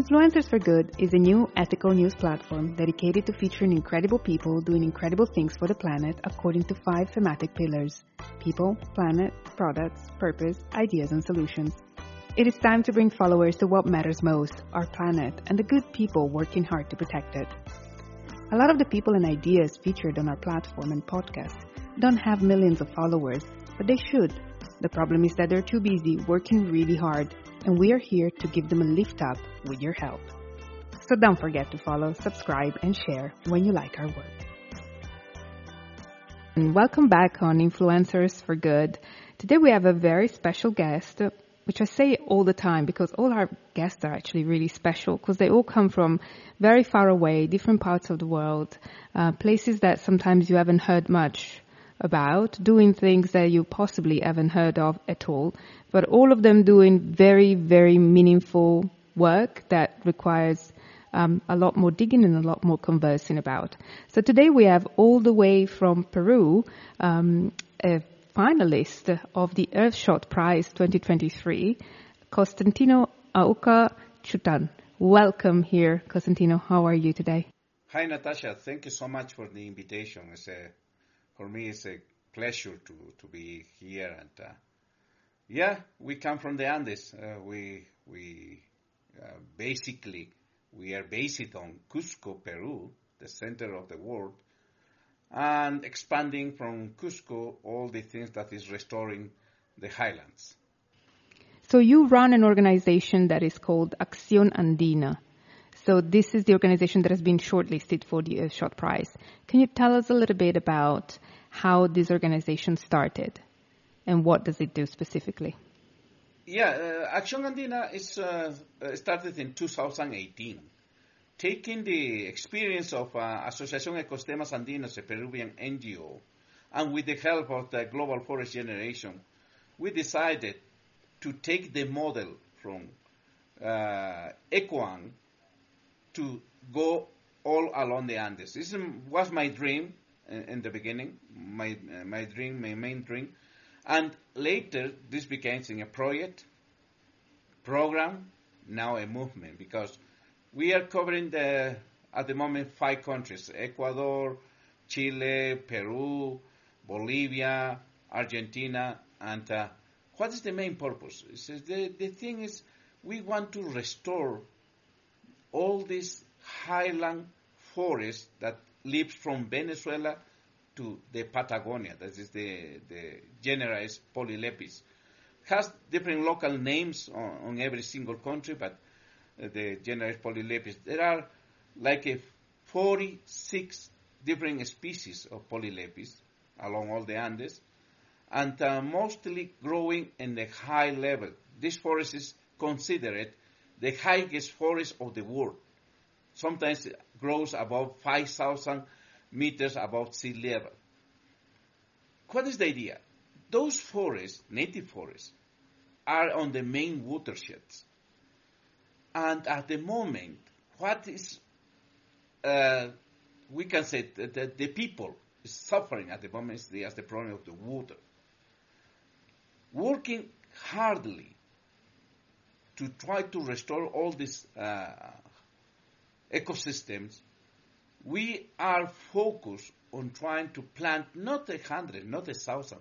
Influencers for Good is a new ethical news platform dedicated to featuring incredible people doing incredible things for the planet according to five thematic pillars people, planet, products, purpose, ideas, and solutions. It is time to bring followers to what matters most our planet and the good people working hard to protect it. A lot of the people and ideas featured on our platform and podcast don't have millions of followers, but they should. The problem is that they're too busy working really hard, and we are here to give them a lift up with your help. So don't forget to follow, subscribe, and share when you like our work. And welcome back on Influencers for Good. Today we have a very special guest, which I say all the time because all our guests are actually really special because they all come from very far away, different parts of the world, uh, places that sometimes you haven't heard much about, doing things that you possibly haven't heard of at all, but all of them doing very, very meaningful work that requires um, a lot more digging and a lot more conversing about. So today we have all the way from Peru um, a finalist of the Earthshot Prize 2023, Constantino Aucca Chutas. Welcome here, Constantino. How are you today? Hi, Natasha. Thank you so much for the invitation. It's a, for me, it's a pleasure to, to be here. And uh, yeah, we come from the Andes. Uh, we we uh, basically we are based on Cusco, Peru, the center of the world, and expanding from Cusco all the things that is restoring the highlands. So you run an organization that is called Acción Andina. So this is the organization that has been shortlisted for the Earthshot Prize. Can you tell us a little bit about how this organization started and what does it do specifically? Yeah, uh, Acción Andina is uh, started in 2018 taking the experience of uh, Asociación Ecosistemas Andinos, a Peruvian NGO, and with the help of the Global Forest Generation, we decided to take the model from uh, EcoAN to go all along the Andes. This was my dream in, the beginning, my, my dream, my main dream. And later, this became a project, program, now a movement, because we are covering the, at the moment, five countries, Ecuador, Chile, Peru, Bolivia, Argentina, and uh, what is the main purpose? The, the thing is, we want to restore all this highland forest that lives from Venezuela to the Patagonia, that is the, the generalized polylepis. Has different local names on, on every single country, but the genus Polylepis. There are like a 46 different species of Polylepis along all the Andes, and uh, mostly growing in the high level. This forest is considered the highest forest of the world. Sometimes it grows above 5,000 meters above sea level. What is the idea? Those forests, native forests, are on the main watersheds. And at the moment, what is, uh, we can say that the, people is suffering at the moment is the, as the problem of the water. Working hardly to try to restore all these uh, ecosystems, we are focused on trying to plant not a hundred, not a thousand.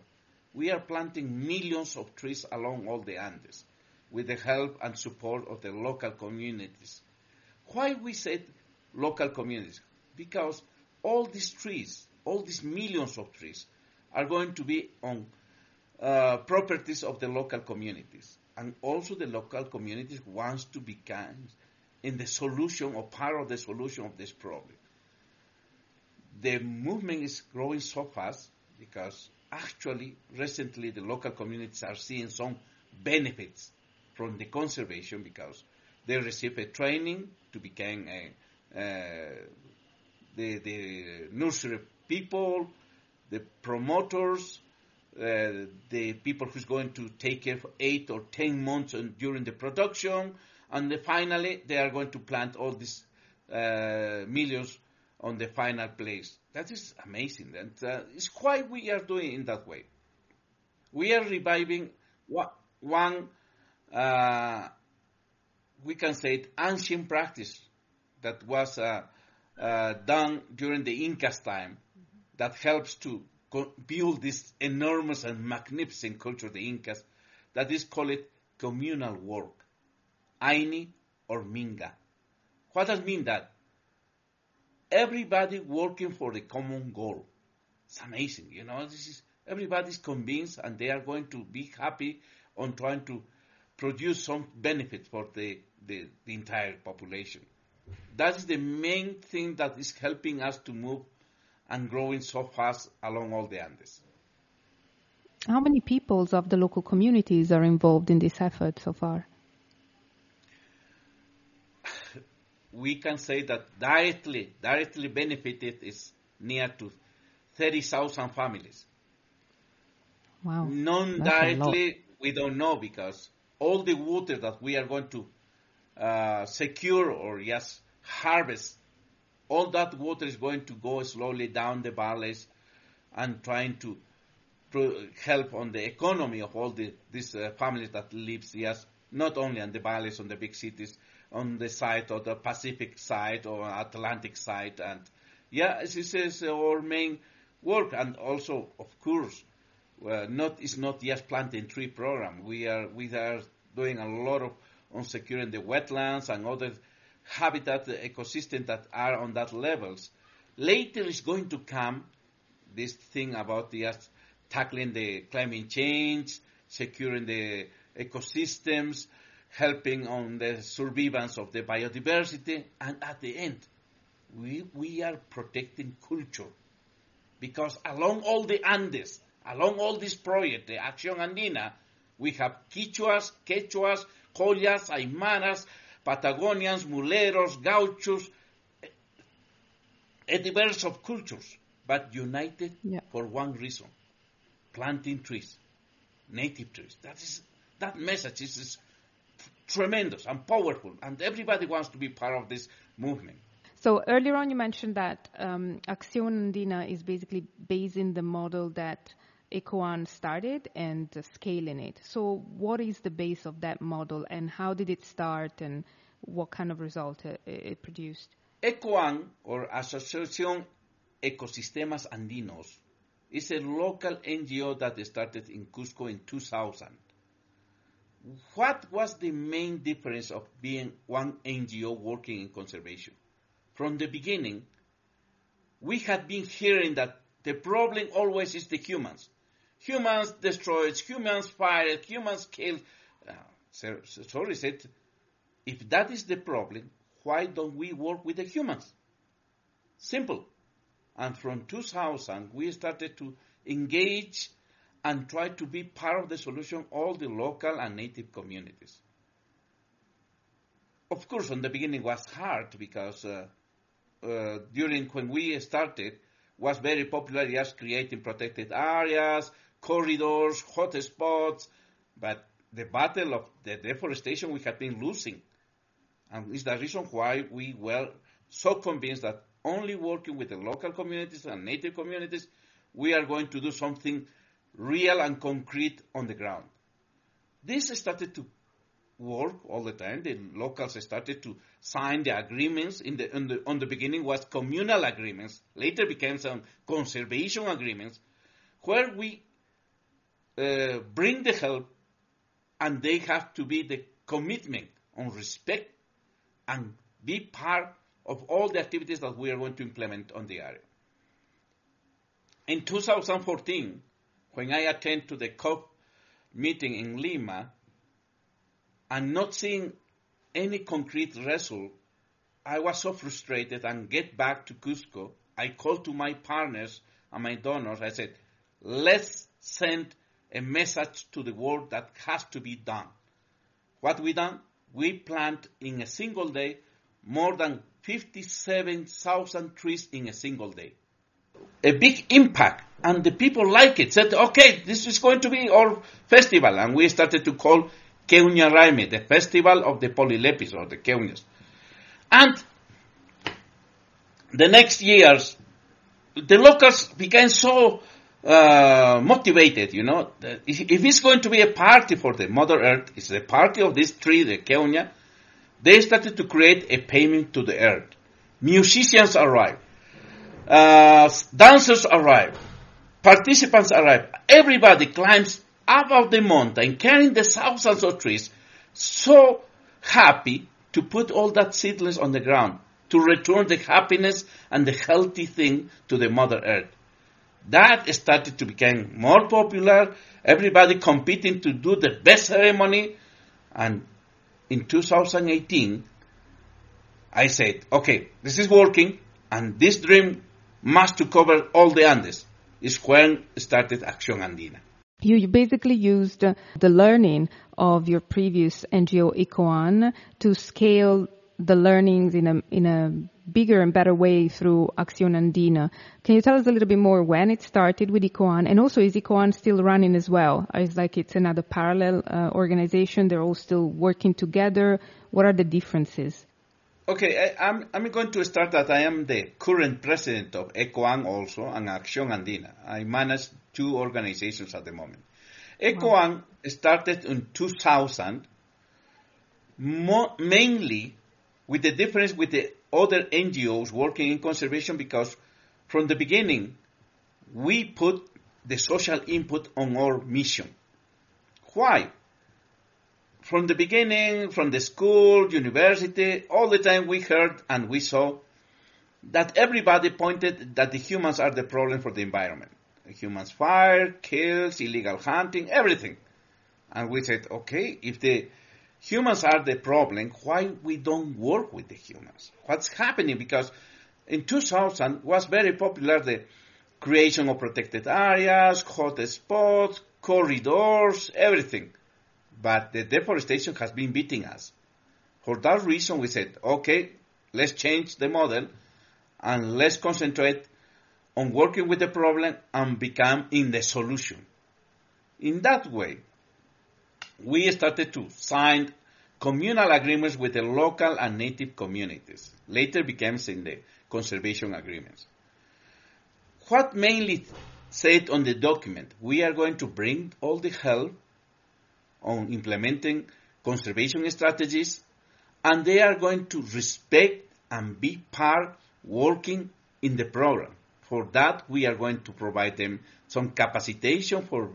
We are planting millions of trees along all the Andes with the help and support of the local communities. Why we said local communities? Because all these trees, all these millions of trees, are going to be on uh, properties of the local communities. And also the local communities wants to become in the solution or part of the solution of this problem. The movement is growing so fast because actually recently the local communities are seeing some benefits from the conservation because they receive a training to become a, uh, the, the nursery people, the promoters, uh, the people who's going to take care for eight or ten months during the production, and finally they are going to plant all these uh, millions on the final place. That is amazing, and uh, it's why we are doing in that way. We are reviving one uh, we can say, ancient practice that was uh, done during the Incas time that helps to build this enormous and magnificent culture of the Incas that is called communal work, Aini or Minga. What does mean that? Everybody working for the common goal. It's amazing, you know. This is everybody's convinced and they are going to be happy on trying to produce some benefit for the, the, the entire population. That is the main thing that is helping us to move and growing so fast along all the Andes. How many peoples of the local communities are involved in this effort so far? We can say that directly, directly benefited is near to 30,000 families. Wow. Non-directly, we don't know because all the water that we are going to uh, secure or just harvest, all that water is going to go slowly down the valleys and trying to help on the economy of all the, these uh, families that lives yes, not only on the valleys, on the big cities, on the side of the Pacific side or Atlantic side, and yeah, this is our main work, and also, of course, not is not just planting tree program. We are we are doing a lot of on securing the wetlands and other habitat the ecosystem that are on that levels. Later is going to come this thing about the tackling the climate change, securing the ecosystems, helping on the survivance of the biodiversity, and at the end, we, we are protecting culture. Because along all the Andes, along all this project, the Acción Andina, we have Quichuas, Quechuas, Collas, Aymaras, Patagonians, Muleros, Gauchos, a diverse of cultures, but united yeah. for one reason planting trees, native trees. That is that message is, is tremendous and powerful, and everybody wants to be part of this movement. So earlier on, you mentioned that um, Acción Andina is basically basing the model that ECOAN started and scaling it. So what is the base of that model, and how did it start, and what kind of result it, it produced? ECOAN, or Asociación Ecosistemas Andinos, is a local NGO that started in Cusco in 2000. What was the main difference of being one NGO working in conservation? From the beginning, we had been hearing that the problem always is the humans. Humans destroy, humans fire, humans kill. Uh, sorry, said, if that is the problem, why don't we work with the humans? Simple. And from 2000, we started to engage and try to be part of the solution, all the local and native communities. Of course, in the beginning was hard because uh, uh, during when we started, was very popular just creating protected areas, corridors, hot spots, but the battle of the deforestation we had been losing. And it's the reason why we were so convinced that only working with the local communities and native communities, we are going to do something real and concrete on the ground. This started to work all the time. The locals started to sign the agreements. In the, in the, on the beginning was communal agreements. Later became some conservation agreements where we uh, bring the help and they have to be the commitment on respect and be part of all the activities that we are going to implement on the area. In 2014, when I attended to the COP meeting in Lima, and not seeing any concrete result, I was so frustrated and get back to Cusco. I called to my partners and my donors. I said, let's send a message to the world that has to be done. What we done? We plant in a single day more than 57,000 trees in a single day. A big impact, and the people like it. Said, okay, this is going to be our festival, and we started to call Keunya Raimi, the festival of the Polylepis or the Keunyas. And the next years, the locals became so uh, motivated, you know. If, it's going to be a party for the Mother Earth, it's the party of this tree, the Keunya, they started to create a payment to the earth. Musicians arrive. Uh, dancers arrive. Participants arrive. Everybody climbs up of the mountain carrying the thousands of trees. So happy to put all that seedlings on the ground to return the happiness and the healthy thing to the Mother Earth. That started to become more popular. Everybody competing to do the best ceremony. And in 2018, I said, okay, this is working, and this dream must to cover all the Andes. Is when started Acción Andina. You basically used uh, the learning of your previous NGO ECOAN to scale the learnings in a in a bigger and better way through Acción Andina. Can you tell us a little bit more when it started with ECOAN, and also is ECOAN still running as well? It's like it's another parallel uh, organization. They're all still working together. What are the differences? Okay, I, am I'm, I'm going to start that I am the current president of ECOAN also and Acción Andina. I manage two organizations at the moment. ECOAN wow. started in 2000, mainly with the difference with the other NGOs working in conservation because from the beginning we put the social input on our mission. Why? From the beginning, from the school, university, all the time we heard and we saw that everybody pointed that the humans are the problem for the environment. Humans fire, kills, illegal hunting, everything. And we said, okay, if the humans are the problem. Why we don't work with the humans? What's happening? Because in 2000 was very popular the creation of protected areas, hot spots, corridors, everything. But the deforestation has been beating us. For that reason, we said, okay, let's change the model and let's concentrate on working with the problem and become in the solution. In that way, we started to sign communal agreements with the local and native communities. Later became in the conservation agreements. What mainly said on the document, we are going to bring all the help on implementing conservation strategies and they are going to respect and be part working in the program. For that, we are going to provide them some capacitation for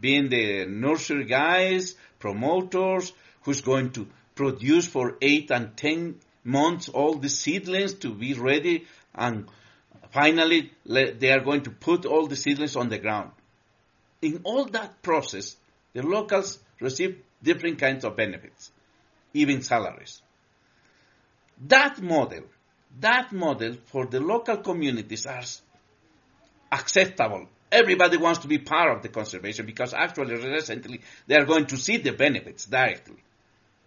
being the nursery guys, promoters, who's going to produce for eight and ten months all the seedlings to be ready and finally they are going to put all the seedlings on the ground. In all that process, the locals receive different kinds of benefits, even salaries. That model, that model for the local communities are acceptable Everybody wants to be part of the conservation because actually recently they are going to see the benefits directly.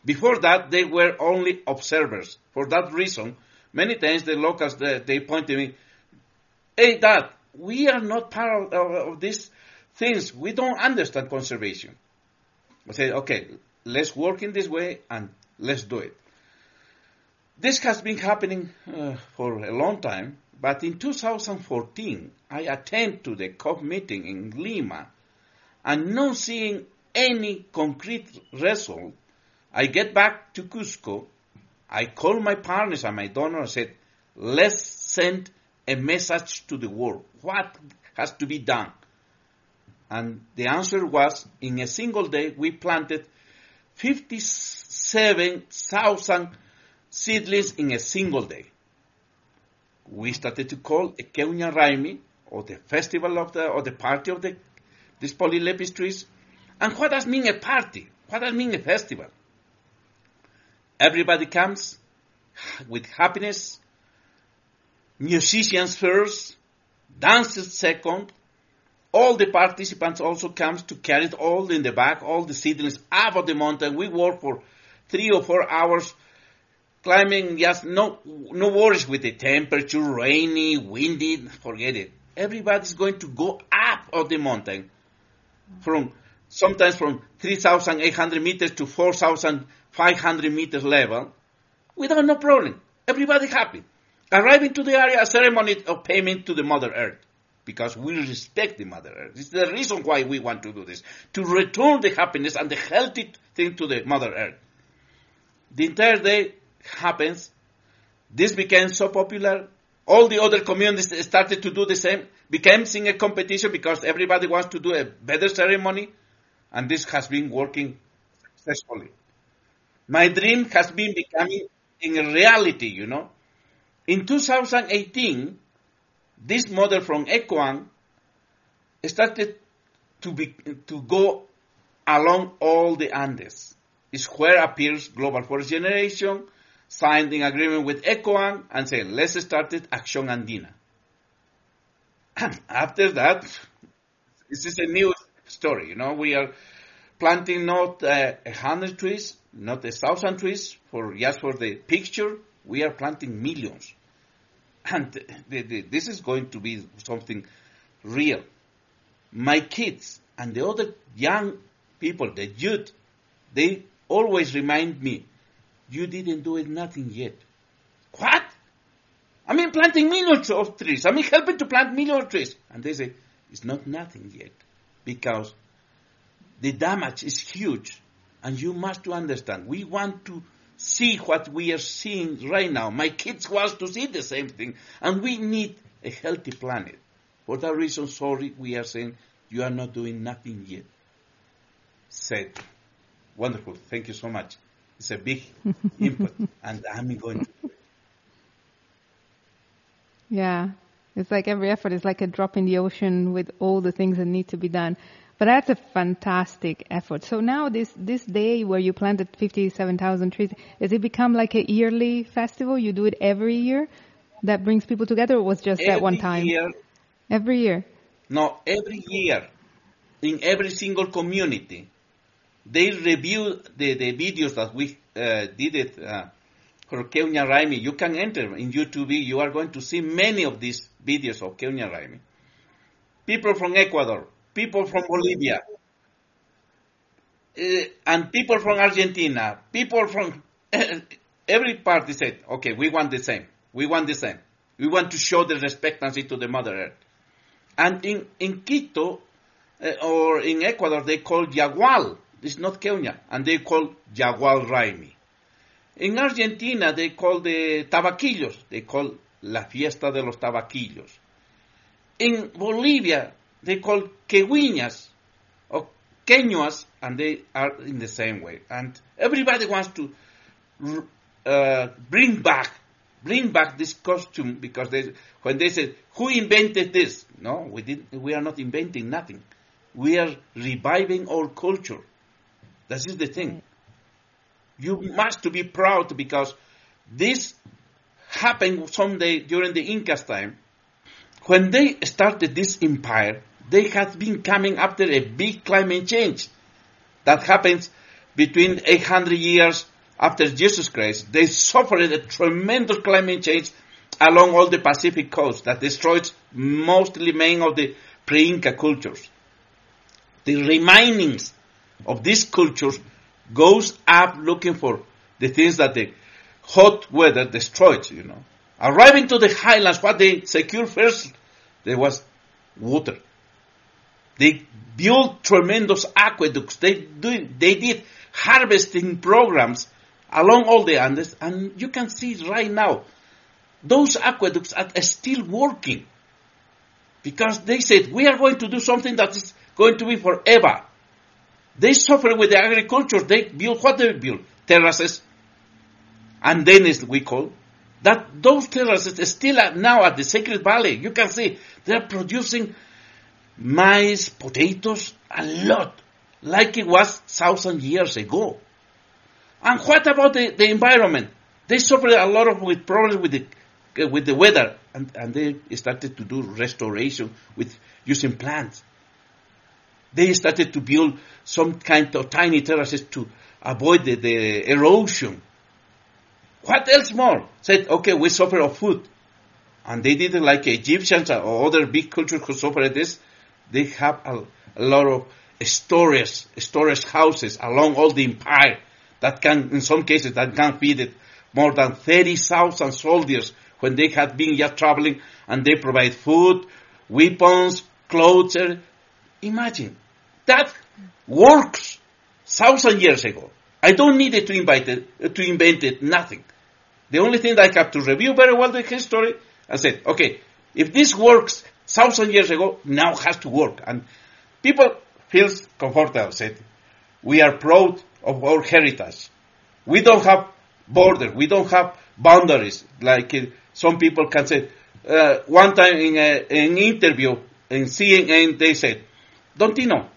Before that, they were only observers. For that reason, many times the locals, they, they point to me, hey dad, we are not part of, of, of these things. We don't understand conservation. I say, okay, let's work in this way and let's do it. This has been happening uh, for a long time, but in 2014, I attended to the COP meeting in Lima, and not seeing any concrete result, I get back to Cusco. I call my partners and my donor and said, let's send a message to the world. What has to be done? And the answer was, in a single day, we planted 57,000 seedlings in a single day we started to call a Keunya Raimi, or the festival of the, or the party of the, these polylepis trees. And what does mean a party? What does mean a festival? Everybody comes with happiness, musicians first, dancers second, all the participants also comes to carry it all in the back, all the seedlings up of the mountain. We work for three or four hours climbing, just no, no worries with the temperature, rainy, windy, forget it. Everybody's going to go up of the mountain from, sometimes from 3,800 meters to 4,500 meters level without no problem. Everybody happy. Arriving to the area, a ceremony of payment to the Mother Earth. Because we respect the Mother Earth. It's the reason why we want to do this. To return the happiness and the healthy thing to the Mother Earth. The entire day, happens, this became so popular, all the other communities started to do the same, became a competition because everybody wants to do a better ceremony, and this has been working successfully. My dream has been becoming in reality, you know. In 2018, this model from ECOAN started to be, to go along all the Andes. It's where appears Global Forest Generation, signed an agreement with ECOAN, and saying, let's start it, Acción Andina. And after that, this is a new story, you know, we are planting not uh, a uh, hundred trees, not a thousand trees for just for the picture. We are planting millions, and this is going to be something real. My kids and the other young people, the youth, they always remind me, you didn't do it nothing yet. What? I mean planting millions of trees. I mean helping to plant millions of trees. And they say, it's not nothing yet. Because the damage is huge. And you must to understand, we want to see what we are seeing right now. My kids want to see the same thing. And we need a healthy planet. For that reason, sorry, we are saying you are not doing nothing yet. Said, wonderful, thank you so much. It's a big input, and I'm going to. Yeah, it's like every effort is like a drop in the ocean with all the things that need to be done. But that's a fantastic effort. So now this this day where you planted 57,000 trees, has it become like a yearly festival? You do it every year that brings people together, or was just every that one time? Year, every year. No, every year, in every single community, they review the, the videos that we uh, did it uh, Keunya Raimi. You can enter in YouTube. You are going to see many of these videos of Keunya Raimi. People from Ecuador, people from Bolivia, uh, and people from Argentina, people from every party said, okay, we want the same. We want the same. We want to show the respectancy to the Mother Earth. And in, in Quito uh, or in Ecuador, they call Yagual. It's not Keunya. And they call Yagual Raimi. In Argentina, they call the tabaquillos. They call La Fiesta de los Tabaquillos. In Bolivia, they call quehuiñas or queñuas, and they are in the same way. And everybody wants to uh, bring back bring back this costume because they, when they said, who invented this? No, we, didn't. we are not inventing nothing. We are reviving our culture. This is the thing. You must to be proud because this happened someday during the Incas time. When they started this empire, they had been coming after a big climate change that happens between 800 years after Jesus Christ. They suffered a tremendous climate change along all the Pacific coast that destroyed mostly many of the pre-Inca cultures. The remainings of these cultures goes up looking for the things that the hot weather destroyed, you know. Arriving to the highlands, what they secured first, there was water. They built tremendous aqueducts. They, do, they did harvesting programs along all the Andes, and you can see right now, those aqueducts are still working. Because they said, we are going to do something that is going to be forever. They suffer with the agriculture. They build what they build? Terraces. And then as we call that those terraces still are now at the Sacred Valley. You can see they're producing maize, potatoes, a lot, like it was thousand years ago. And what about the, the environment? They suffered a lot of with problems with the with the weather, and, and they started to do restoration with using plants. They started to build some kind of tiny terraces to avoid the, the erosion. What else more? Said, okay, we suffer of food. And they did it like Egyptians or other big cultures who suffered this. They have a, a lot of storage, storage houses along all the empire that can, in some cases, that can feed it more than 30,000 soldiers when they had been just traveling and they provide food, weapons, clothes. Imagine. That works thousand years ago. I don't need it to invent it, to invent it, nothing. The only thing that I have to review very well the history and say, okay, if this works thousand years ago, now has to work. And people feels comfortable, said, we are proud of our heritage. We don't have borders. We don't have boundaries. Like uh, some people can say. Uh, one time in an interview in CNN, they said, don't you know,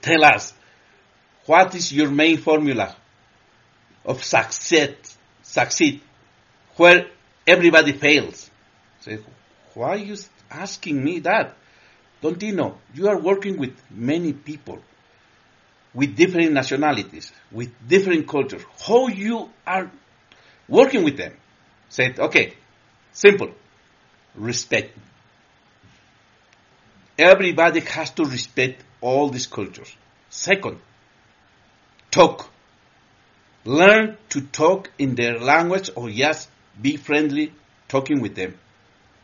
tell us, what is your main formula of success, succeed, where everybody fails? Say, why are you asking me that? Don't you know, you are working with many people with different nationalities, with different cultures. How you are working with them? Said, okay, simple. Respect. Everybody has to respect all these cultures. Second, talk. Learn to talk in their language or just be friendly talking with them.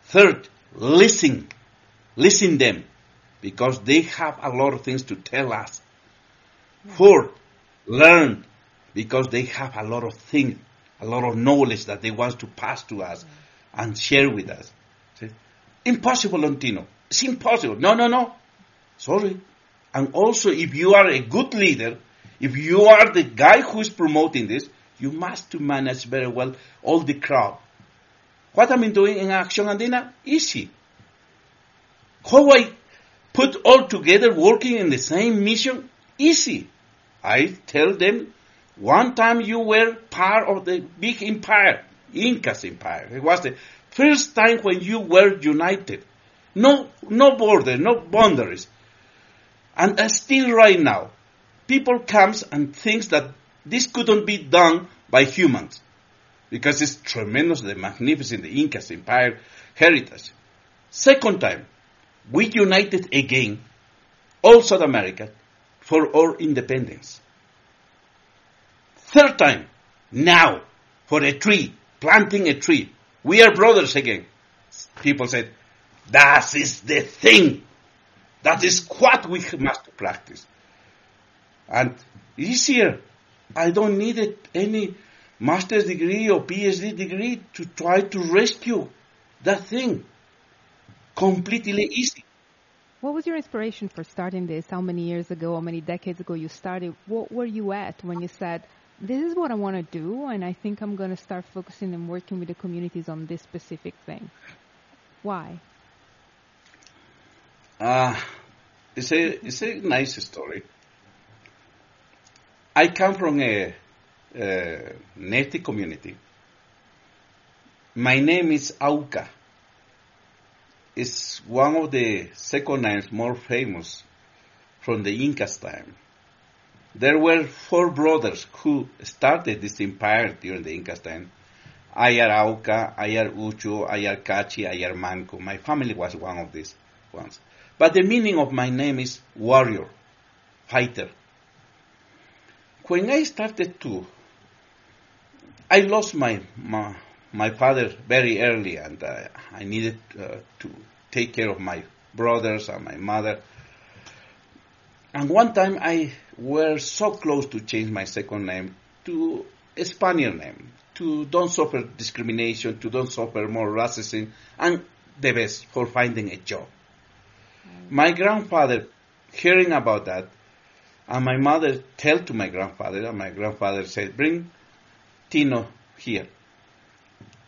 Third, listen. Listen them because they have a lot of things to tell us. Fourth, learn because they have a lot of things, a lot of knowledge that they want to pass to us and share with us. See? Impossible, Antino. It's impossible. No, no, no. Sorry. And also, if you are a good leader, if you are the guy who is promoting this, you must to manage very well all the crowd. What I'm doing in Acción Andina? Easy. How I put all together working in the same mission? Easy. I tell them, one time you were part of the big empire, Incas empire. It was the first time when you were united. No, no border, no boundaries. And uh, still right now, people comes and thinks that this couldn't be done by humans because it's tremendously magnificent, the Incas empire heritage. Second time, we united again, all South America, for our independence. Third time, now, for a tree, planting a tree. We are brothers again. People said, that is the thing. That is what we must practice. And easier. I don't need any master's degree or PhD degree to try to rescue that thing. Completely easy. What was your inspiration for starting this? How many years ago, how many decades ago you started? What were you at when you said, this is what I want to do, and I think I'm going to start focusing and working with the communities on this specific thing? Why? Uh, it's a, it's a nice story. I come from a, a native community. My name is Aucca. It's one of the second names more famous from the Incas time. There were four brothers who started this empire during the Incas time. Ayar Auca, Ayar Ucho, Ayar Cachi, Ayar Manco. My family was one of these ones. But the meaning of my name is warrior, fighter. When I started to, I lost my, my, my father very early and uh, I needed uh, to take care of my brothers and my mother. And one time I were so close to change my second name to a Spaniard name, to don't suffer discrimination, to don't suffer more racism, and the best for finding a job. My grandfather, hearing about that, and my mother tell to my grandfather, and my grandfather said, bring Tino here.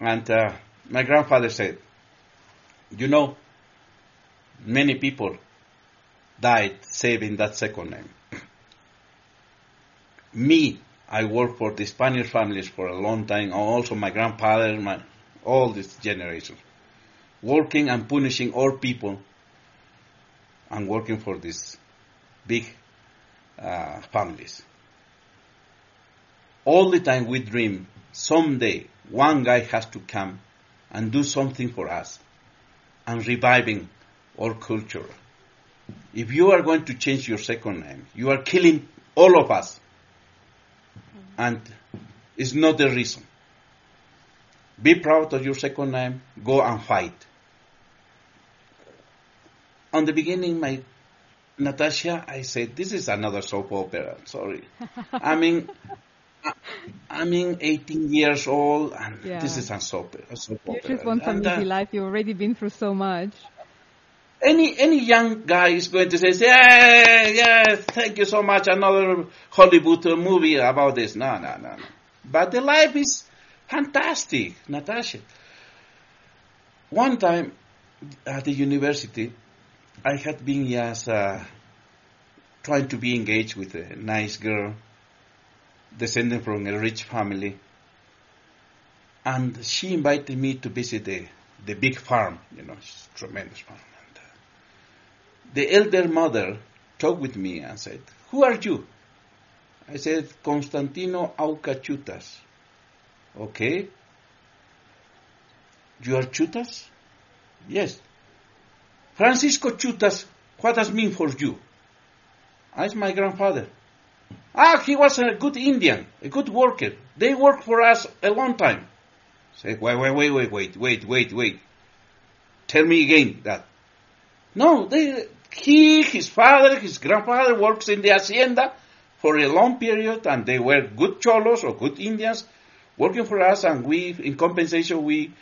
And uh, my grandfather said, you know, many people died saving that second name. Me, I worked for the Spanish families for a long time, also my grandfather, my, all these generations, working and punishing all people and working for these big uh, families. All the time we dream someday one guy has to come and do something for us and reviving our culture. If you are going to change your second name, you are killing all of us. And it's not the reason. Be proud of your second name, go and fight on the beginning, my Natasha, I said, this is another soap opera. Sorry. I mean, I mean, 18 years old, and Yeah. this is a soap, a soap You opera. just want some And, uh, easy life. You've already been through so much. any any young guy is going to say, yeah, yeah, thank you so much, another Hollywood uh, movie about this. No, no, no, no. But the life is fantastic, Natasha. One time at the university, I had been just uh, trying to be engaged with a nice girl, descending from a rich family, and she invited me to visit the the big farm. You know, it's tremendous farm. And, uh, the elder mother talked with me and said, "Who are you?" I said, "Constantino Aucca Chutas." Okay. You are Chutas? Yes. Francisco Chutas, what does mean for you? That's my grandfather. Ah, he was a good Indian, a good worker. They worked for us a long time. Say, wait, wait, wait, wait, wait, wait, wait, wait. Tell me again that. No, they, he, his father, his grandfather works in the hacienda for a long period and they were good cholos or good Indians working for us and we, in compensation, we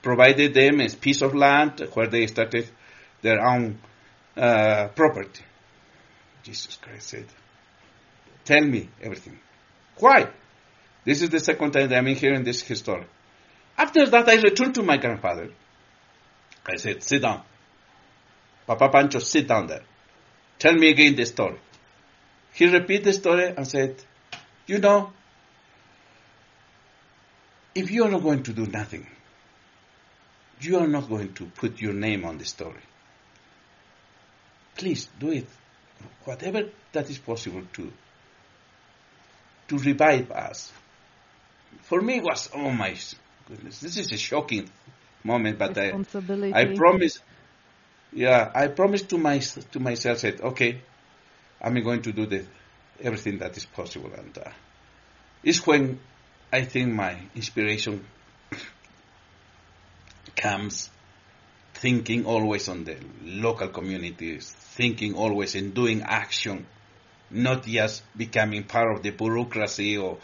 provided them a piece of land where they started their own uh, property. Jesus Christ said, tell me everything. Why? This is the second time that I'm hearing this story. After that, I returned to my grandfather. I said, sit down. Papa Pancho, sit down there. Tell me again the story. He repeated the story and said, you know, if you are not going to do nothing, you are not going to put your name on the story. Please do it. Whatever that is possible to to revive us. For me it was oh my goodness, this is a shocking moment, but I I promise yeah, I promised to my to myself said, okay, I'm going to do the everything that is possible and uh, it's when I think my inspiration comes thinking always on the local communities, thinking always in doing action, not just becoming part of the bureaucracy or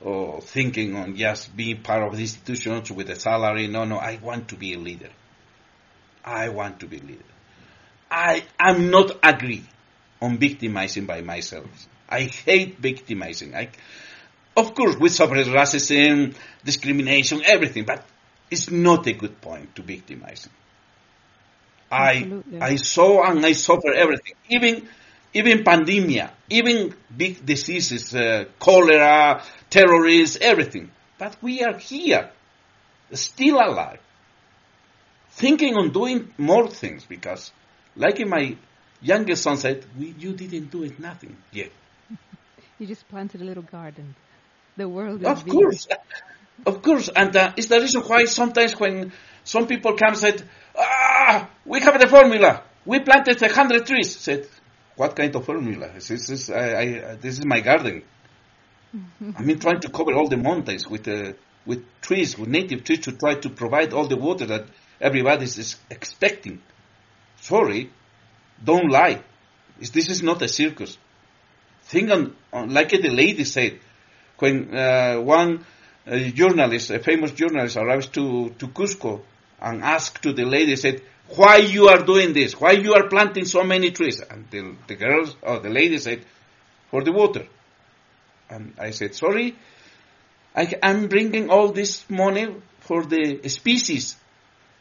or thinking on just being part of the institutions with a salary. No, no, I want to be a leader. I want to be a leader. I am not agree on victimizing by myself. I hate victimizing. I, of course, we suffer racism, discrimination, everything, but it's not a good point to victimizing. I Absolutely. I saw and I suffer everything, even even pandemia, even big diseases, uh, cholera, terrorists, everything. But we are here, still alive, thinking on doing more things because, like my youngest son said, we, you didn't do it nothing yet. You just planted a little garden. The world is Of course, of course, and uh, it's the reason why sometimes when some people come and said, "Ah, we have the formula. We planted a hundred trees." Said, "What kind of formula? This is I, I, this is my garden. I mean, trying to cover all the mountains with uh, with trees, with native trees, to try to provide all the water that everybody is expecting. Sorry, don't lie. This is not a circus. Think on, on like the lady said when uh, one uh, journalist, a famous journalist, arrives to, to Cusco and asked to the lady, said, why you are doing this? Why you are planting so many trees? And the, the girls, or the lady said, for the water. And I said, sorry, I, I'm bringing all this money for the species,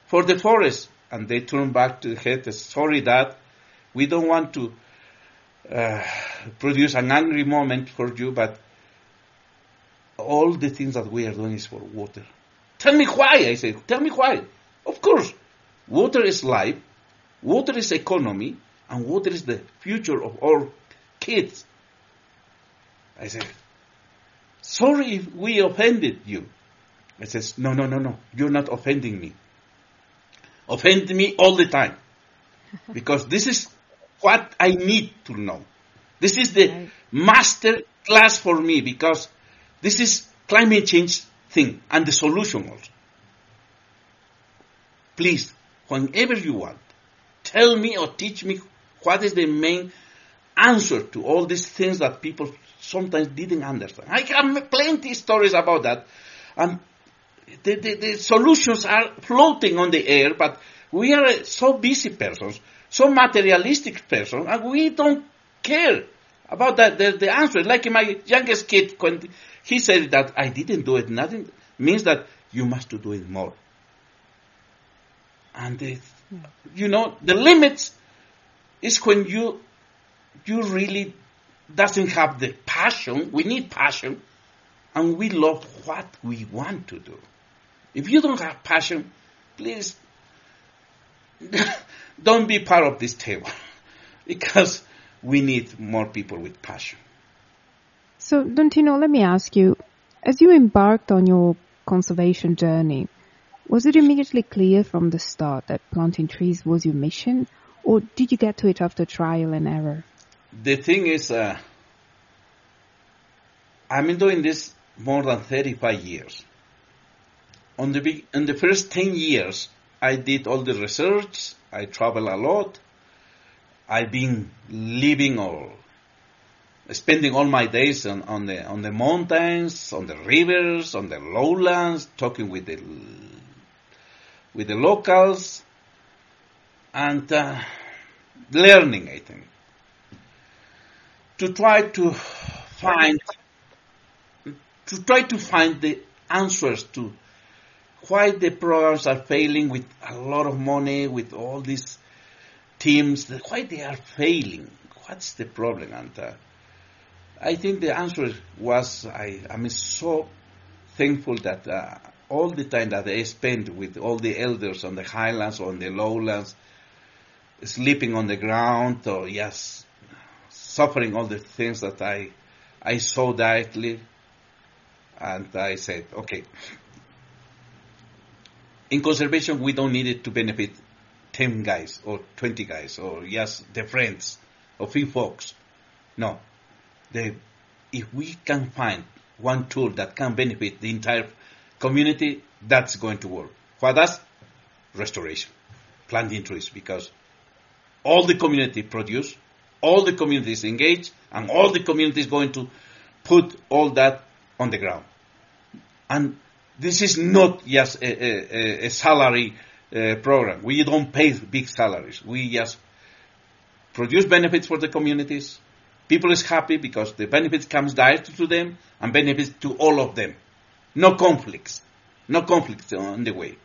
for the forest. And they turned back to the head, sorry dad, we don't want to uh, produce an angry moment for you, but all the things that we are doing is for water. Tell me why, I said. Tell me why. Of course, water is life, water is economy, and water is the future of all kids. I said, sorry if we offended you. I says, no, no, no, no, you're not offending me. Offend me all the time. Because this is what I need to know. This is the Right. master class for me because this is climate change thing and the solution also. Please, whenever you want, tell me or teach me what is the main answer to all these things that people sometimes didn't understand. I have plenty stories about that. And the, the, the solutions are floating on the air, but we are so busy persons, so materialistic persons, and we don't care about that, the, the answer. Like my youngest kid, when he said that I didn't do it, nothing means that you must do it more. And you know, the limits is when you you really doesn't have the passion. We need passion, and we love what we want to do. If you don't have passion, please don't be part of this table, because we need more people with passion. So, Dontino, let me ask you, as you embarked on your conservation journey, was it immediately clear from the start that planting trees was your mission, or did you get to it after trial and error? The thing is, uh, I've been doing this more than 35 years. On the big, in the first 10 years, I did all the research. I travel a lot. I've been living or spending all my days on, on the on the mountains, on the rivers, on the lowlands, talking with the with the locals, and uh, learning. I think to try to find to try to find the answers to why the programs are failing with a lot of money, with all these teams, why they are failing. What's the problem? And uh, I think the answer was I, I'm so thankful that uh, all the time that I spent with all the elders on the highlands or on the lowlands, sleeping on the ground or yes, suffering all the things that I I saw directly, and I said, okay. In conservation, we don't need it to benefit 10 guys or 20 guys or just the friends or few folks. No. The, if we can find one tool that can benefit the entire community, that's going to work. For us, restoration, planting trees, because all the community produce, all the community is engaged, and all the community is going to put all that on the ground. And this is not just a, a, a salary uh, program. We don't pay big salaries. We just produce benefits for the communities. People is happy because the benefits comes direct to them and benefits to all of them. No conflicts. No conflicts on the way.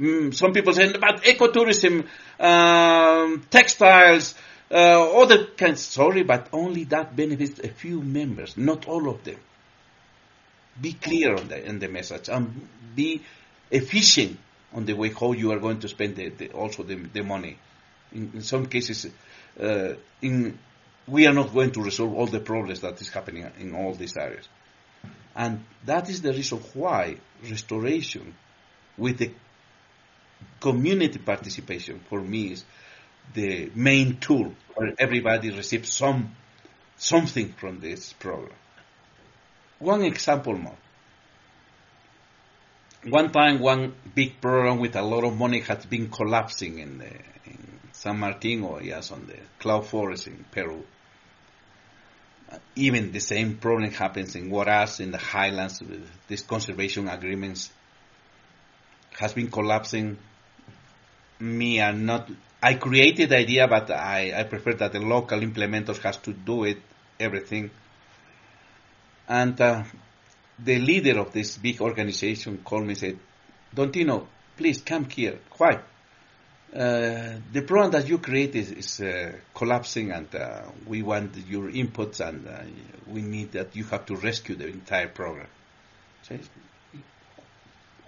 Mm, some people say, but ecotourism, um, textiles, uh, other kinds. Sorry, but only that benefits a few members, not all of them. Be clear on the, in the message and be efficient on the way how you are going to spend the, the, also the, the money. In, in some cases, uh, in, we are not going to resolve all the problems that is happening in all these areas. And that is the reason why restoration with the community participation for me is the main tool where everybody receives some something from this program. One example more. One time, one big program with a lot of money has been collapsing in, the, in San Martin or yes, on the cloud forest in Peru. Even the same problem happens in Huaraz, in the highlands, these conservation agreements has been collapsing. Me, I'm not, I created the idea, but I, I prefer that the local implementers has to do it, everything. And uh, the leader of this big organization called me and said, Dontino, please come here. Why? Uh, the program that you created is, is uh, collapsing and uh, we want your inputs and uh, we need that you have to rescue the entire program.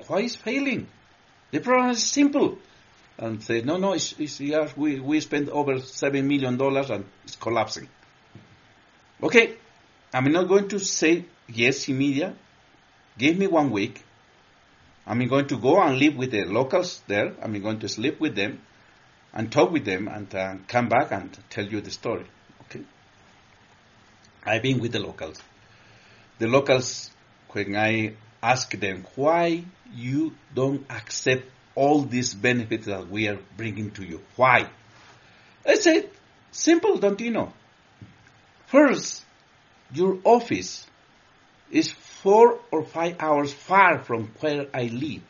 Why is failing? The program is simple. And say, no, no, it's, it's, yeah, we, we spent over seven million dollars and it's collapsing. Okay, I'm not going to say yes immediate. Give me one week. I'm going to go and live with the locals there. I'm going to sleep with them and talk with them and uh, come back and tell you the story. Okay. I've been with the locals. The locals, when I ask them why you don't accept all these benefits that we are bringing to you, why? I said, simple, don't you know? First, your office is four or five hours far from where I live.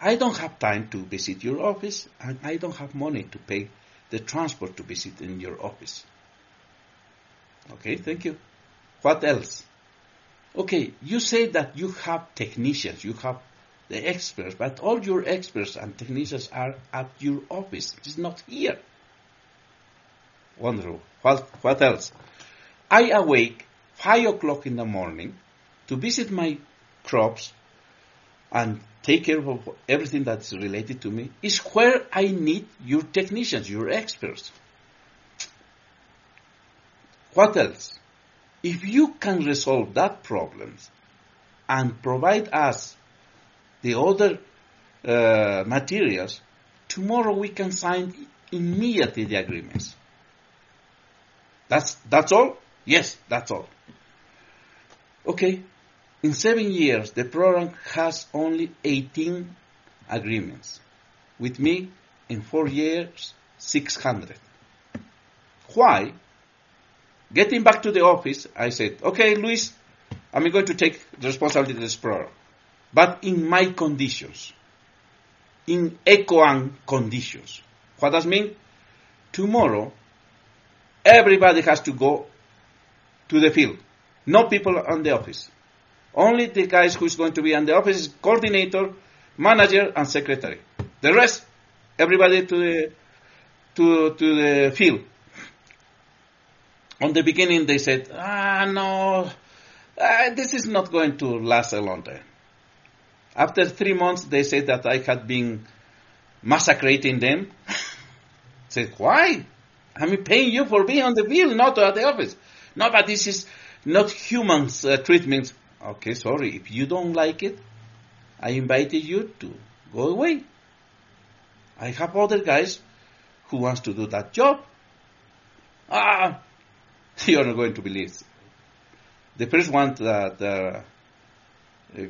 I don't have time to visit your office and I don't have money to pay the transport to visit in your office. Okay, thank you. What else? Okay, you say that you have technicians, you have the experts, but all your experts and technicians are at your office. It's not here. Wonderful. What, what else? I awake 5 o'clock in the morning to visit my crops and take care of everything that's related to me is where I need your technicians, your experts. What else? If you can resolve that problem and provide us the other uh, materials, tomorrow we can sign immediately the agreements. That's, that's all? Yes, that's all. Okay, in seven years, the program has only 18 agreements. With me, in four years, 600. Why? Getting back to the office, I said, okay, Luis, I'm going to take the responsibility of this program, but in my conditions, in ECOAN conditions. What does mean? Tomorrow, everybody has to go to the field. No people on the office. Only the guys who's going to be on the office is coordinator, manager, and secretary. The rest, everybody to the to to the field. On the beginning, they said, "Ah, no, uh, this is not going to last a long time." After three months, they said that I had been massacring them. said, "Why? I'm paying you for being on the field, not at the office." No, but this is not humans uh, treatment. Okay, sorry. If you don't like it, I invited you to go away. I have other guys who wants to do that job. Ah, you're not going to believe. The first one that uh,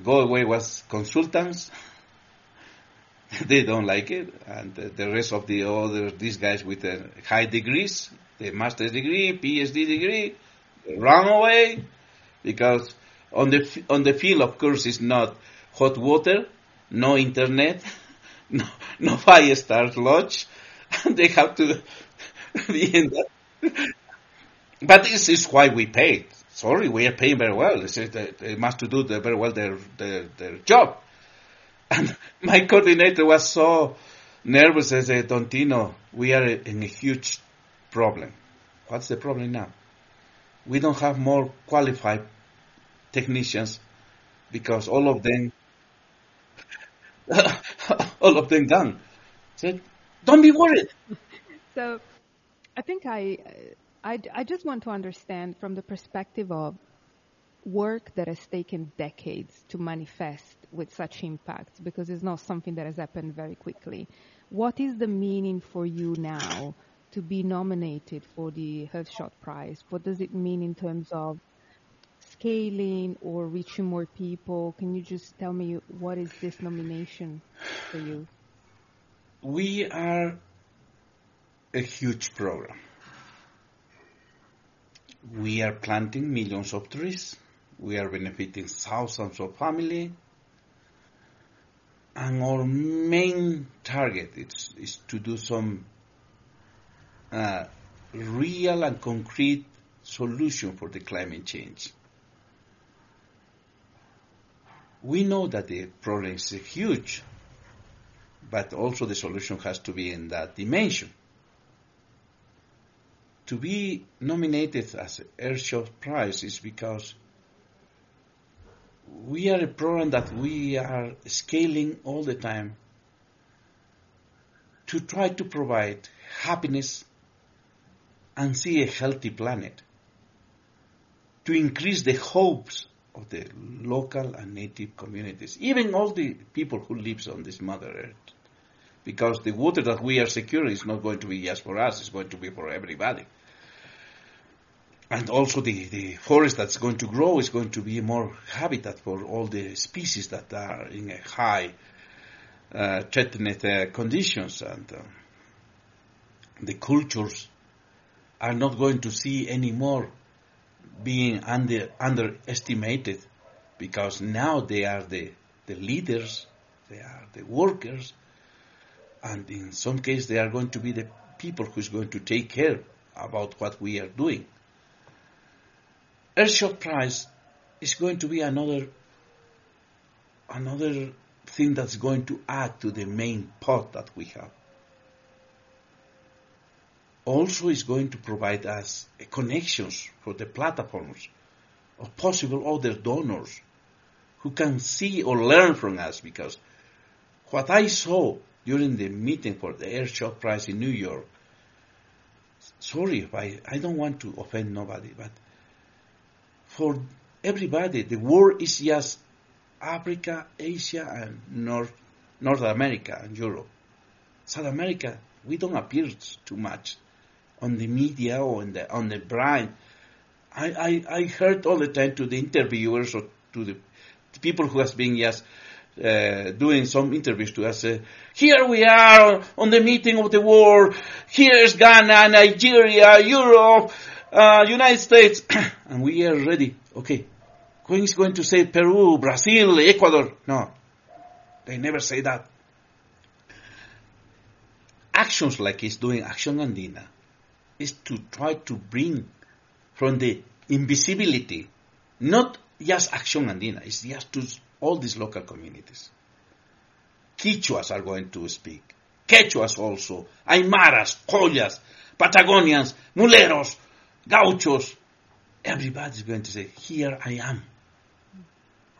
go away was consultants. they don't like it, and uh, the rest of the other these guys with uh, high degrees, the master's degree, PhD degree, run away because on the on the field, of course, is not hot water, no internet, no no five star lodge, they have to be in that. But this is why we pay. Sorry, we are paying very well. They must do very well their, their their job. And my coordinator was so nervous. I said, Don Tino, we are in a huge problem. What's the problem now? We don't have more qualified technicians because all of them all of them gone. Said, don't be worried. So, I think I, I, I just want to understand from the perspective of work that has taken decades to manifest with such impact because it's not something that has happened very quickly. What is the meaning for you now to be nominated for the Earthshot Prize? What does it mean in terms of scaling or reaching more people? Can you just tell me what is this nomination for you? We are a huge program. We are planting millions of trees. We are benefiting thousands of families. And our main target is, is to do some uh, real and concrete solution for the climate change. We know that the problem is huge, but also the solution has to be in that dimension. To be nominated as Earthshot Prize is because we are a program that we are scaling all the time to try to provide happiness and see a healthy planet, to increase the hopes of the local and native communities, even all the people who lives on this Mother Earth. Because the water that we are securing is not going to be just for us, it's going to be for everybody. And also the, the forest that's going to grow is going to be more habitat for all the species that are in a high uh, threatened uh, conditions and uh, the cultures are not going to see any more being under, underestimated because now they are the, the leaders, they are the workers, and in some cases they are going to be the people who's going to take care about what we are doing. Earthshot Prize is going to be another another thing that's going to add to the main pot that we have. Also is going to provide us connections for the platforms of possible other donors who can see or learn from us because what I saw during the meeting for the Earthshot Prize in New York, sorry if I, I don't want to offend nobody, but for everybody, the world is just Africa, Asia, and North, North America and Europe. South America, we don't appear too much on the media or on the, on the brand. I, I, I heard all the time to the interviewers or to the, people who has been just uh, doing some interviews to us. Uh, here we are on the meeting of the world. Here's Ghana, Nigeria, Europe, uh, United States, and we are ready. Okay, when is going to say Peru, Brazil, Ecuador? No, they never say that. Actions like he's doing Acción Andina is to try to bring from the invisibility, not just Acción Andina, it's just to all these local communities. Quichuas are going to speak. Quechuas also. Aymaras, Collas, Patagonians, Muleros, Gauchos. Everybody's going to say, here I am.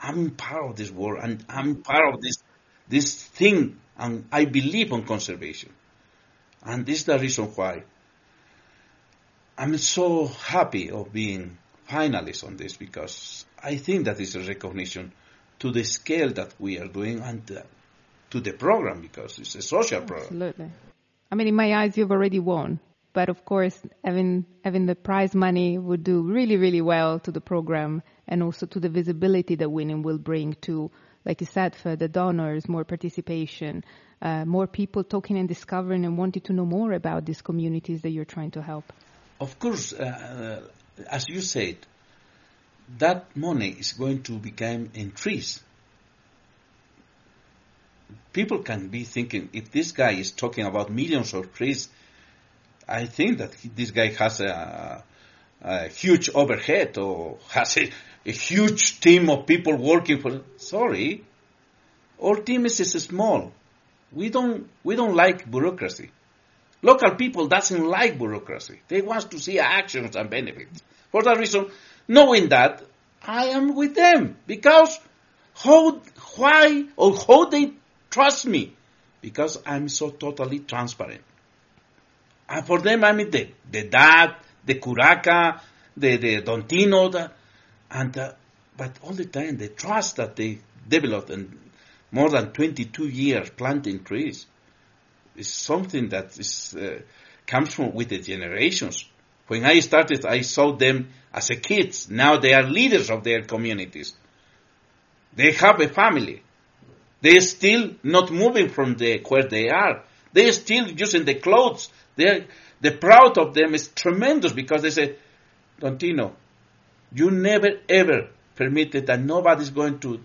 I'm part of this world and I'm part of this, this thing and I believe on conservation. And this is the reason why I'm so happy of being finalist on this because I think that is a recognition to the scale that we are doing and to the program because it's a social program. Absolutely. I mean, in my eyes, you've already won. But of course, having having the prize money would do really, really well to the program and also to the visibility that winning will bring to, like you said, for the donors, more participation, uh, more people talking and discovering and wanting to know more about these communities that you're trying to help. Of course, uh, as you said, that money is going to become increased. People can be thinking if this guy is talking about millions of trees, I think that he, this guy has a, a, huge overhead or has a, a, huge team of people working for. Sorry, our team is, is small. We don't we don't like bureaucracy. Local people doesn't like bureaucracy. They want to see actions and benefits. For that reason, knowing that, I am with them because how, why, or how they trust me because I'm so totally transparent. And for them, I'm the, the dad, the curaca, the, the dontino, the, and, uh, but all the time, the trust that they developed in more than 22 years planting trees is something that is, uh, comes from with the generations. When I started, I saw them as a kids. Now they are leaders of their communities. They have a family. They're still not moving from the, where they are. They're still using the clothes. They're, the proud of them is tremendous because they say, Dontino, you never ever permitted that nobody's going to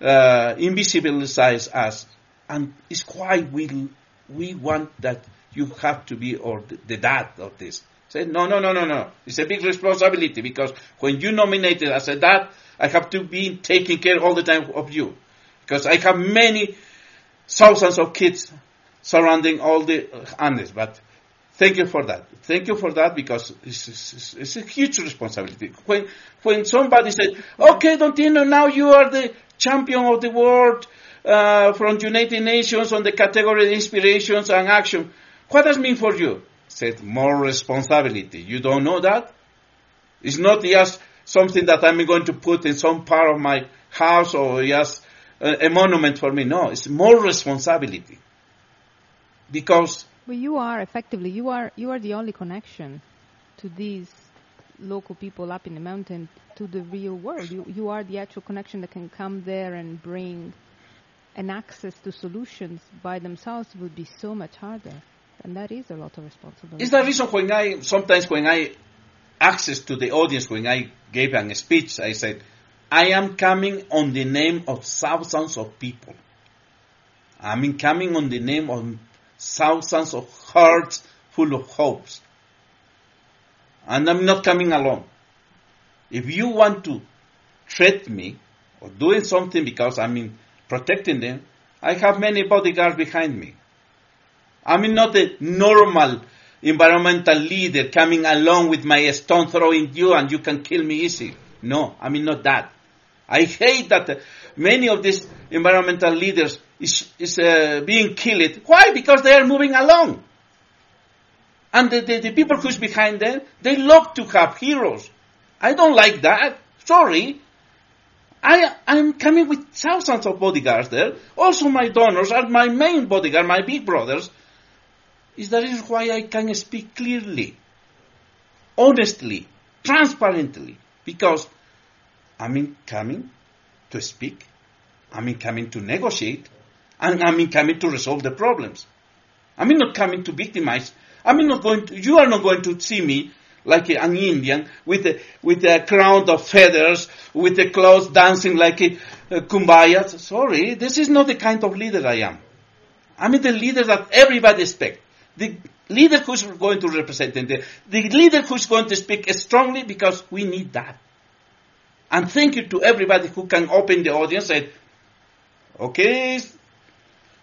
uh, invisibilize us. And it's why we, we want that you have to be or the, dad of this. Say, no, no, no, no, no. It's a big responsibility because when you nominated as a dad, I have to be taking care all the time of you. Because I have many thousands of kids surrounding all the uh, animals. But thank you for that. Thank you for that because it's, it's, it's a huge responsibility. When, when somebody said, okay, Dontino, now you are the champion of the world uh, from United Nations on the category inspirations and action, what does it mean for you? said more responsibility. You don't know that? It's not just something that I'm going to put in some part of my house or just a, a monument for me. No, it's more responsibility. Because well, you are effectively you are you are the only connection to these local people up in the mountain to the real world. You you are the actual connection that can come there and bring an access to solutions by themselves would be so much harder. And that is a lot of responsibility. It's the reason when I, sometimes when I access to the audience when I gave a speech. I said, I am coming on the name of thousands of people. I'm coming on the name of thousands of hearts full of hopes. And I'm not coming alone. If you want to treat me or doing something because I'm protecting them, I have many bodyguards behind me. I'm not a normal environmental leader coming along with my stone throwing you and you can kill me easy. No, I mean not that. I hate that many of these environmental leaders is, is uh, being killed. Why? Because they are moving along. And the, the, the people who's behind them, they love to have heroes. I don't like that. Sorry. I, I'm coming with thousands of bodyguards there. Also my donors are my main bodyguard, my big brothers. Is that is why I can speak clearly, honestly, transparently, because I'm coming to speak, I'm coming to negotiate, and I'm coming to resolve the problems. I'm not coming to victimize. I'm not going to, you are not going to see me like an Indian with a, with a crown of feathers, with the clothes dancing like a, a kumbaya. Sorry, this is not the kind of leader I am. I'm the leader that everybody expects. The leader who's going to represent them, the, leader who's going to speak strongly because we need that. And thank you to everybody who can open the audience and okay,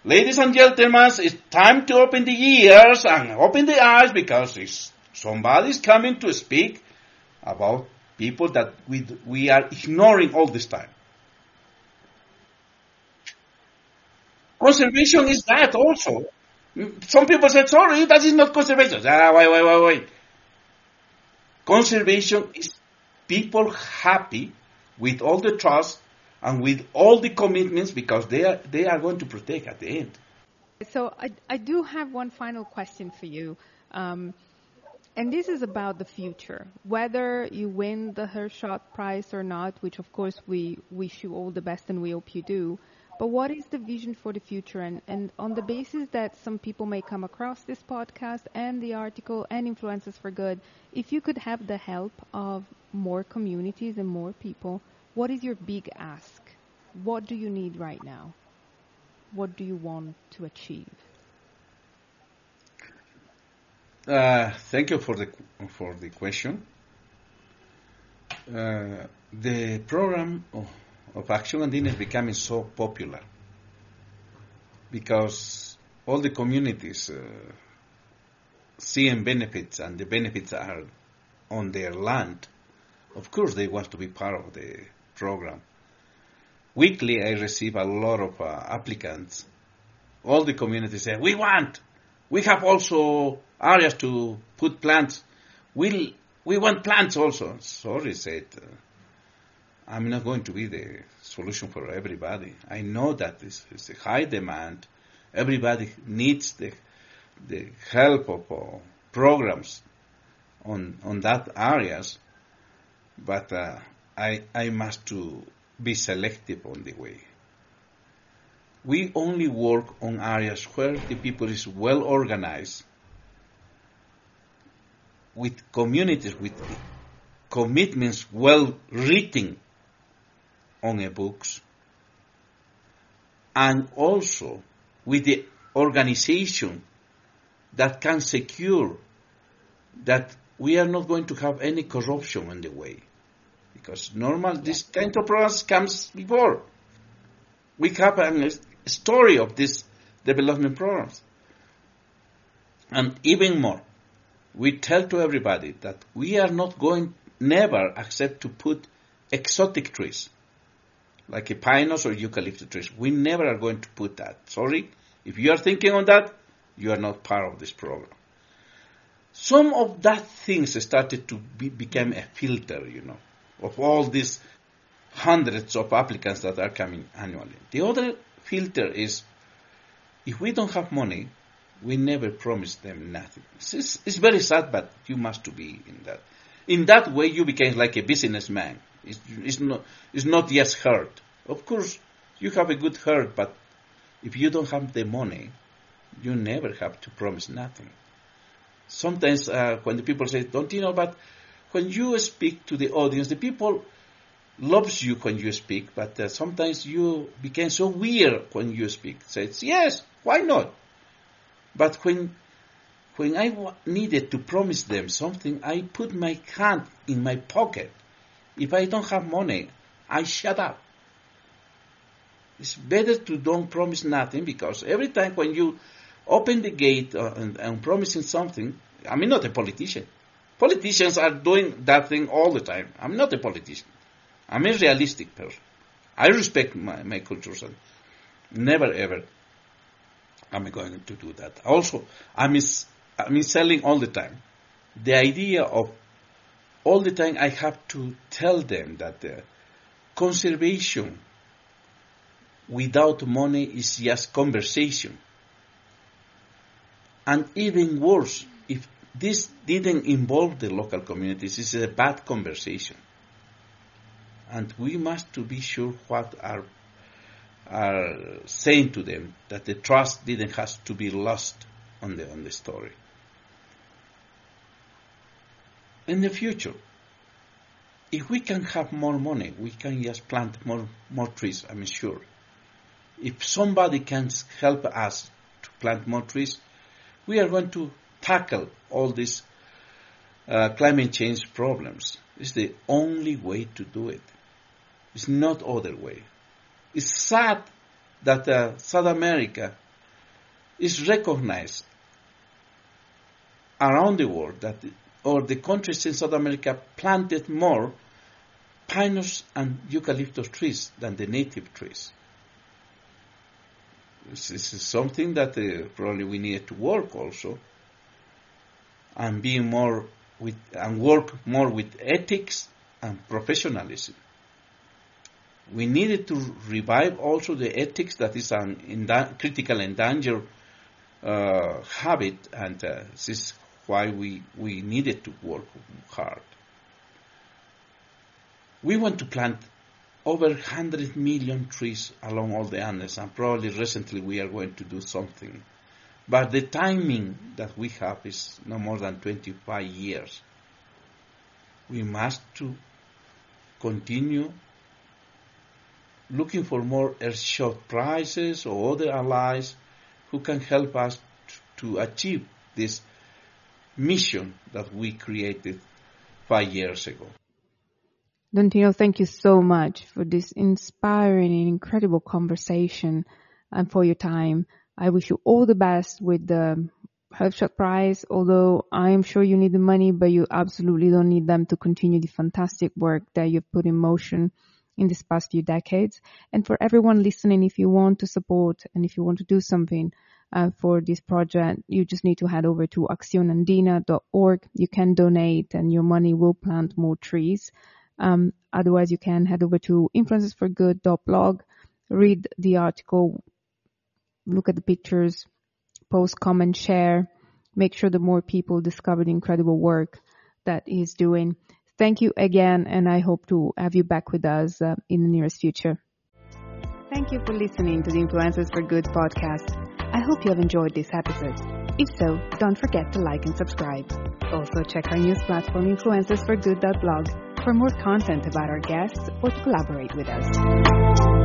ladies and gentlemen, it's time to open the ears and open the eyes because somebody's coming to speak about people that we, we are ignoring all this time. Conservation is that also. Some people said, sorry, that is not conservation. Ah, wait, wait, wait, wait. Conservation is people happy with all the trust and with all the commitments because they are, they are going to protect at the end. So I, I do have one final question for you. Um, and this is about the future. Whether you win the Earthshot Prize or not, which of course we wish you all the best and we hope you do, but what is the vision for the future? And, and on the basis that some people may come across this podcast and the article and Influencers for Good, if you could have the help of more communities and more people, what is your big ask? What do you need right now? What do you want to achieve? Uh, thank you for the for the question. Uh, the program of of Acción Andina is becoming so popular because all the communities uh, seeing benefits and the benefits are on their land. Of course, they want to be part of the program. Weekly, I receive a lot of uh, applicants. All the communities say, "We want. We have also areas to put plants. We we want plants also." Sorry, said. Uh, I'm not going to be the solution for everybody. I know that this is a high demand. Everybody needs the the help of uh, programs on on that areas, but uh, I I must to be selective on the way. We only work on areas where the people is well organized, with communities with commitments well written on a books and also with the organization that can secure that we are not going to have any corruption on the way. Because normal, this kind of comes before. We have a story of this development programs. And even more, we tell to everybody that we are not going, never accept to put exotic trees like a pinus or eucalyptus trees. We never are going to put that. Sorry. If you are thinking on that, you are not part of this program. Some of that things started to be, become a filter, you know, of all these hundreds of applicants that are coming annually. The other filter is if we don't have money, we never promise them nothing. It's, it's, very sad, but you must to be in that. In that way, you became like a businessman. It's, it's, not, it's not just hurt. Of course, you have a good heart, but if you don't have the money, you never have to promise nothing. Sometimes uh, when the people say, don't you know, but when you speak to the audience, the people loves you when you speak, but uh, sometimes you become so weird when you speak. Says, yes, why not? But when when I needed to promise them something, I put my hand in my pocket. If I don't have money, I shut up. It's better to don't promise nothing because every time when you open the gate uh, and, and promising something, I'm not a politician. Politicians are doing that thing all the time. I'm not a politician. I'm a realistic person. I respect my, my cultures and never ever am I going to do that. Also, I'm, I'm selling all the time. The idea of all the time I have to tell them that the conservation without money is just conversation. And even worse, if this didn't involve the local communities, it's a bad conversation. And we must to be sure what are are saying to them that the trust didn't have to be lost on the on the story. In the future, if we can have more money, we can just plant more more trees. I'm sure if somebody can help us to plant more trees, we are going to tackle all these uh, climate change problems. It's the only way to do it. It's not other way. It's sad that uh, South America is recognized around the world that, or the countries in South America planted more pinus and eucalyptus trees than the native trees. This is something that uh, probably we need to work also and be more with and work more with ethics and professionalism. We needed to revive also the ethics that is an critical endangered uh, habit, and uh, this is why we, we needed to work hard. We want to plant over 100 million trees along all the Andes, and probably recently we are going to do something. But the timing that we have is no more than 25 years. We must to continue looking for more Earthshot prizes or other allies who can help us to achieve this mission that we created five years ago. Don Tino, thank you so much for this inspiring and incredible conversation and for your time. I wish you all the best with the Earthshot Prize, although I am sure you need the money, but you absolutely don't need them to continue the fantastic work that you've put in motion in this past few decades. And for everyone listening, if you want to support and if you want to do something uh, for this project, you just need to head over to accionandina.org. You can donate and your money will plant more trees. Um, otherwise, you can head over to influencersforgood.blog, read the article, look at the pictures, post, comment, share. Make sure that more people discover the incredible work that he's doing. Thank you again, and I hope to have you back with us uh, in the nearest future. Thank you for listening to the Influencers for Good podcast. I hope you have enjoyed this episode. If so, don't forget to like and subscribe. Also, check our news platform influencersforgood.blog for more content about our guests or to collaborate with us.